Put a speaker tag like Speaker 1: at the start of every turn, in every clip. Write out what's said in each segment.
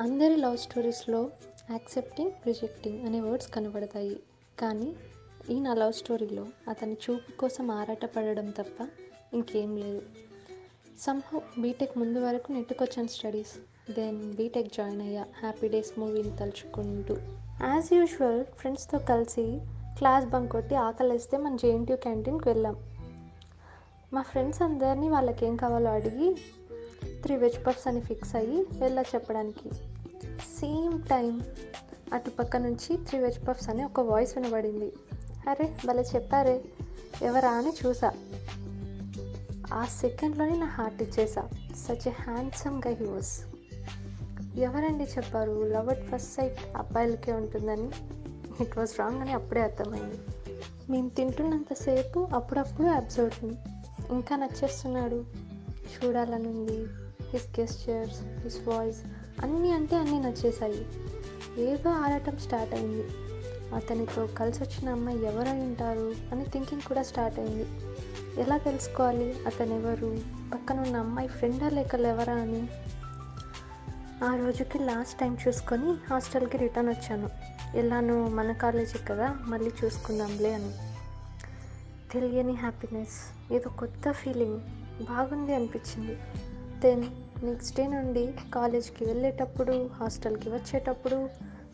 Speaker 1: అందరి లవ్ స్టోరీస్లో accepting rejecting అనే వర్డ్స్ కనబడతాయి. కానీ ఈ నా లవ్ స్టోరీలో అతని చూపు కోసం ఆరాటపడడం తప్ప ఇంకేం లేదు. సంహౌ బీటెక్ ముందు వరకు నెట్టుకొచ్చాను స్టడీస్. దెన్ బీటెక్ జాయిన్ అయ్యా. హ్యాపీ డేస్ మూవీని తలుచుకుంటూ. యాజ్ యూజువల్ ఫ్రెండ్స్తో కలిసి క్లాస్ బంక్ కొట్టి ఆకలిస్తే మన జేఎన్టీ క్యాంటీన్కి వెళ్ళాం. మా ఫ్రెండ్స్ అందరినీ వాళ్ళకి ఏం కావాలో అడిగి త్రీ వెజ్ పఫ్స్ అని ఫిక్స్ అయ్యి వెళ్ళా చెప్పడానికి. సేమ్ టైం అటుపక్క నుంచి త్రీ వెజ్ పఫ్స్ అని ఒక వాయిస్ వినబడింది. అరే భలే చెప్పారే. ఎవరా అని చూసా. ఆ సెకండ్లోనే నా heart ఇచ్చేసా. Such a handsome guy he was ఎవరండి చెప్పారు? లవ్ అట్ ఫస్ట్ సైట్ అబ్బాయిలకే ఉంటుందని. ఇట్ వాస్ రాంగ్ అని అప్పుడే అర్థమైంది. మేము తింటున్నంతసేపు అప్పుడప్పుడు అబ్జర్వ్ ఇంకా నచ్చేస్తున్నాడు. చూడాలనుంది. హిస్ గెస్చర్స్ హిస్ వాయిస్ అన్నీ అంటే అన్నీ నచ్చేసాయి ఏదో ఆడటం స్టార్ట్ అయింది. అతనితో కలిసి వచ్చిన అమ్మాయి ఎవరై ఉంటారు అని థింకింగ్ కూడా స్టార్ట్ అయింది. ఎలా తెలుసుకోవాలి? అతను ఎవరు పక్కన ఉన్న అమ్మాయి ఫ్రెండా లేక ఎవరా అని? ఆ రోజుకి లాస్ట్ టైం చూసుకొని హాస్టల్కి రిటర్న్ వచ్చాను. ఎలానో మన కాలేజీ కదా మళ్ళీ చూసుకుందాంలే అని. తెలియని హ్యాపీనెస్ ఏదో కొత్త ఫీలింగ్ బాగుంది అనిపించింది. దెన్ నెక్స్ట్ డే నుండి కాలేజ్కి వెళ్ళేటప్పుడు హాస్టల్కి వచ్చేటప్పుడు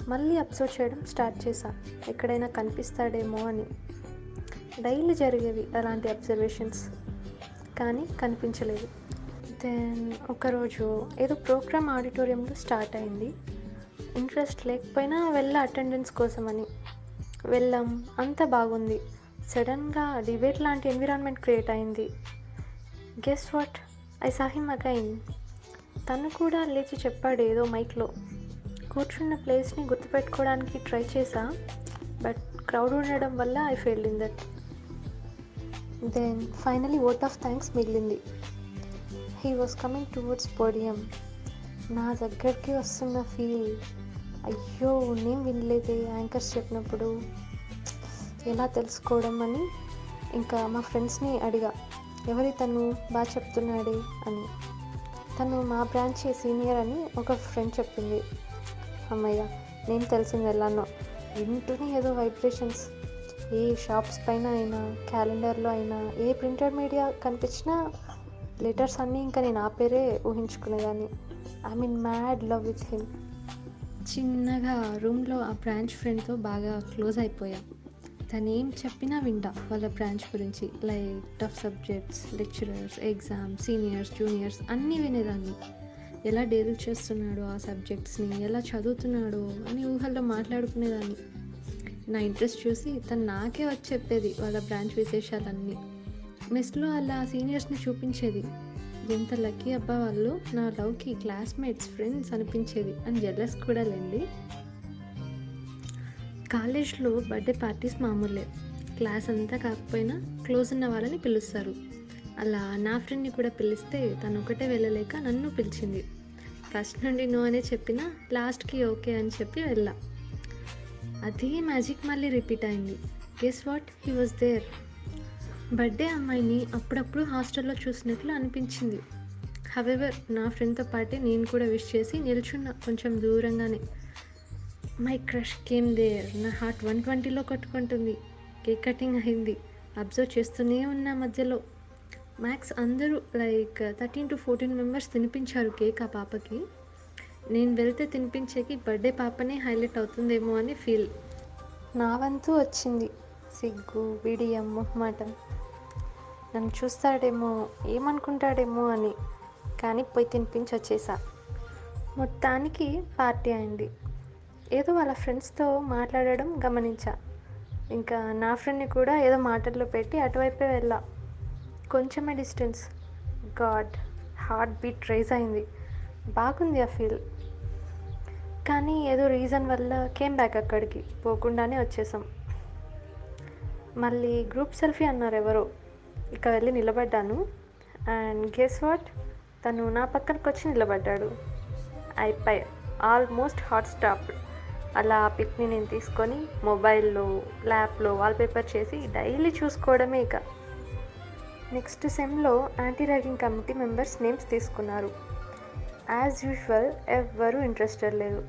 Speaker 1: మళ్ళీ అబ్జర్వ్ చేయడం స్టార్ట్ చేశా. ఎక్కడైనా కనిపిస్తాడేమో అని. డైలీ జరిగేవి అలాంటి అబ్జర్వేషన్స్. కానీ కనిపించలేదు. దెన్ ఒకరోజు ఏదో ప్రోగ్రామ్ ఆడిటోరియంలో స్టార్ట్ అయింది. ఇంట్రెస్ట్ లేకపోయినా వెళ్ళ అటెండెన్స్ కోసమని. వెళ్ళాం. అంత బాగుంది. సడన్గా డిబేట్ లాంటి ఎన్విరాన్మెంట్ క్రియేట్ అయింది. Guess what I saw him again తను కూడా లేచి చెప్పాడు ఏదో మైక్లో. కూర్చున్న ప్లేస్ని గుర్తుపెట్టుకోవడానికి ట్రై చేశా బట్ క్రౌడ్ ఉండడం వల్ల I failed in that. Then finally vote of thanks మిగిలింది. He was coming towards podium నా దగ్గరికి వస్తున్న ఫీల్ అయ్యో నేను వినలేదే యాంకర్స్ చెప్పినప్పుడు. ఎలా తెలుసుకోవడం అని ఇంకా మా ఫ్రెండ్స్ని అడిగా. ఎవరి తను బాగా చెప్తున్నాడే అని. తను మా బ్రాంచ్ సీనియర్ అని ఒక ఫ్రెండ్ చెప్పింది. అమ్మయ్య నేను తెలిసింది ఎలానో. వింటూనే ఏదో వైబ్రేషన్స్ ఏ షాప్స్ పైన అయినా క్యాలెండర్లో అయినా ఏ ప్రింటెడ్ మీడియా కనిపించినా లెటర్స్ అన్నీ ఇంకా నేను ఆ పేరే ఊహించుకునేదాన్ని. I mean mad love with him చిన్నగా రూమ్లో ఆ బ్రాంచ్ ఫ్రెండ్తో బాగా క్లోజ్ అయిపోయాం. తను ఏం చెప్పినా వింటా వాళ్ళ బ్రాంచ్ గురించి like tough subjects lecturers exams seniors juniors అన్నీ వినేదాన్ని. ఎలా డీల్ చేస్తున్నాడో ఆ సబ్జెక్ట్స్ని ఎలా చదువుతున్నాడో అని ఊహల్లో మాట్లాడుకునేదాన్ని. నా ఇంట్రెస్ట్ చూసి తను నాకే వచ్చి చెప్పేది వాళ్ళ బ్రాంచ్ విశేషాలన్నీ. మెస్లో అలా సీనియర్స్ని చూపించేది. ఎంత లక్కీ అబ్బా వాళ్ళు నా లవ్కి క్లాస్మేట్స్ ఫ్రెండ్స్ అనిపించేది. అని జెల్లస్ కూడా లేండి. కాలేజ్లో బర్త్డే పార్టీస్ మామూలే. క్లాస్ అంతా కాకపోయినా క్లోజ్ ఉన్న వాళ్ళని పిలుస్తారు. అలా నా ఫ్రెండ్ని కూడా పిలిస్తే తను ఒకటే వెళ్ళలేక నన్ను పిలిచింది. ఫస్ట్ నుండి నో అనే చెప్పినా లాస్ట్కి ఓకే అని చెప్పి వెళ్ళా. అదే మ్యాజిక్ మళ్ళీ రిపీట్ అయింది. Guess what he was there birthday అమ్మాయిని అప్పుడప్పుడు హాస్టల్లో చూసినట్లు అనిపించింది. హవెవర్ నా ఫ్రెండ్తో పాటే నేను కూడా విష్ చేసి నిల్చున్నా కొంచెం దూరంగానే. My crush came there. నా హార్ట్ వన్ ట్వంటీలో కొట్టుకుంటుంది. కేక్ కటింగ్ అయింది. అబ్జర్వ్ చేస్తూనే ఉన్న మధ్యలో. మ్యాక్స్ అందరూ like thirteen to fourteen members తినిపించారు cake ఆ పాపకి. నేను వెళ్తే తినిపించేకి బర్త్డే పాపనే హైలైట్ అవుతుందేమో అని ఫీల్. నా వంతు వచ్చింది. సిగ్గు విడియం మొహమాటం నన్ను చూస్తాడేమో ఏమనుకుంటాడేమో అని. కానీ పోయి తినిపించి వచ్చేసా మొత్తానికి పార్టీ అయింది. ఏదో వాళ్ళ ఫ్రెండ్స్తో మాట్లాడడం గమనించా. ఇంకా నా ఫ్రెండ్ని కూడా ఏదో మాటల్లో పెట్టి అటువైపే వెళ్ళా. కొంచెమే distance. God heart beat rise అయింది. బాగుంది ఆ ఫీల్. కానీ ఏదో రీజన్ వల్ల కేమ్ బ్యాక్ అక్కడికి పోకుండానే వచ్చేసాం. మళ్ళీ గ్రూప్ సెల్ఫీ అన్నారు ఎవరో. ఇక వెళ్ళి నిలబడ్డాను. అండ్ గెస్ వాట్ తను నా పక్కనకి వచ్చి నిలబడ్డాడు అయిపోయి ఆల్మోస్ట్ హాట్ స్టాప్డ్. అలా ఆ పిక్ని నేను తీసుకొని మొబైల్లో ల్యాప్లో వాల్పేపర్ చేసి డైలీ చూసుకోవడమే ఇక. Next సెమ్లో anti ragging committee members names తీసుకున్నారు. యాజ్ యూజువల్ ఎవ్వరూ ఇంట్రెస్టెడ్ లేదు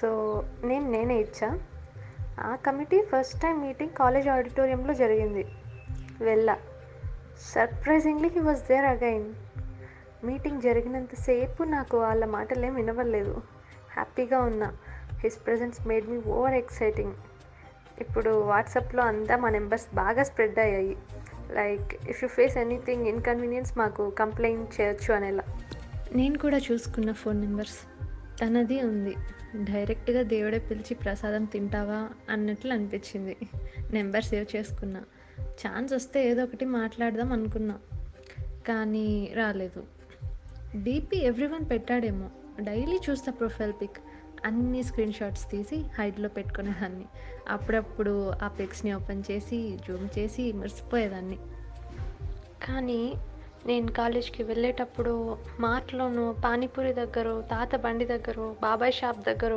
Speaker 1: సో నేను నేనే ఇచ్చా. ఆ committee first time meeting college ఆడిటోరియంలో జరిగింది. వెళ్ళా. Surprisingly he was there again. Meeting జరిగినంతసేపు నాకు వాళ్ళ మాటలేం వినవలేదు హ్యాపీగా ఉన్నా. His presence made me over exciting ఇప్పుడు వాట్సాప్లో అంతా మా నెంబర్స్ బాగా స్ప్రెడ్ అయ్యాయి. Like if you face anything inconvenience మాకు కంప్లైంట్ చేయొచ్చు అనేలా. నేను కూడా చూసుకున్న ఫోన్ నెంబర్స్. తనది ఉంది. డైరెక్ట్గా దేవుడే పిలిచి ప్రసాదం తింటావా అన్నట్లు అనిపించింది. నెంబర్ సేవ్ చేసుకున్నా. ఛాన్స్ వస్తే ఏదో ఒకటి మాట్లాడదాం అనుకున్నా. కానీ రాలేదు. డీపీ ఎవ్రీవన్ పెట్టాడేమో. డైలీ చూస్తా ప్రొఫైల్ పిక్. అన్ని స్క్రీన్ షాట్స్ తీసి హైడ్లో పెట్టుకునేదాన్ని. అప్పుడప్పుడు ఆ పిక్స్ని ఓపెన్ చేసి జూమ్ చేసి మర్చిపోయేదాన్ని కానీ నేను కాలేజ్కి వెళ్ళేటప్పుడు మార్ట్లోనూ పానీపూరి దగ్గర తాత బండి దగ్గర బాబాయ్ షాప్ దగ్గర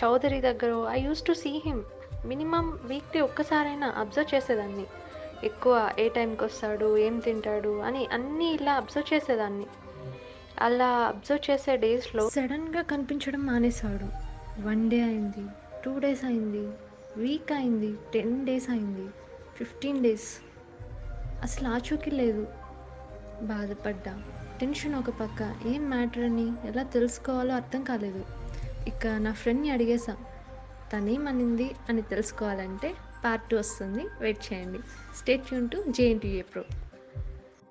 Speaker 1: చౌదరి దగ్గర I use to see him minimum weekly ఒక్కసారైనా అబ్జర్వ్ చేసేదాన్ని. ఎక్కువ ఏ టైంకి వస్తాడు ఏం తింటాడు అని అన్నీ ఇలా అబ్జర్వ్ చేసేదాన్ని. అలా అబ్జర్వ్ చేసే డేస్లో సడన్గా కనిపించడం మానేశాడు. వన్ డే అయింది టూ డేస్ అయింది వీక్ అయింది టెన్ డేస్ అయింది ఫిఫ్టీన్ డేస్. అసలు ఆచూకీ లేదు. బాధపడ్డా. టెన్షన్ ఒక పక్క. ఏం మ్యాటర్ అని ఎలా తెలుసుకోవాలో అర్థం కాలేదు. ఇక నా ఫ్రెండ్ని అడిగేశా తనేమనింది అని తెలుసుకోవాలంటే పార్ట్ టూ వస్తుంది. వెయిట్ చేయండి. Stay tuned to JNTA pro.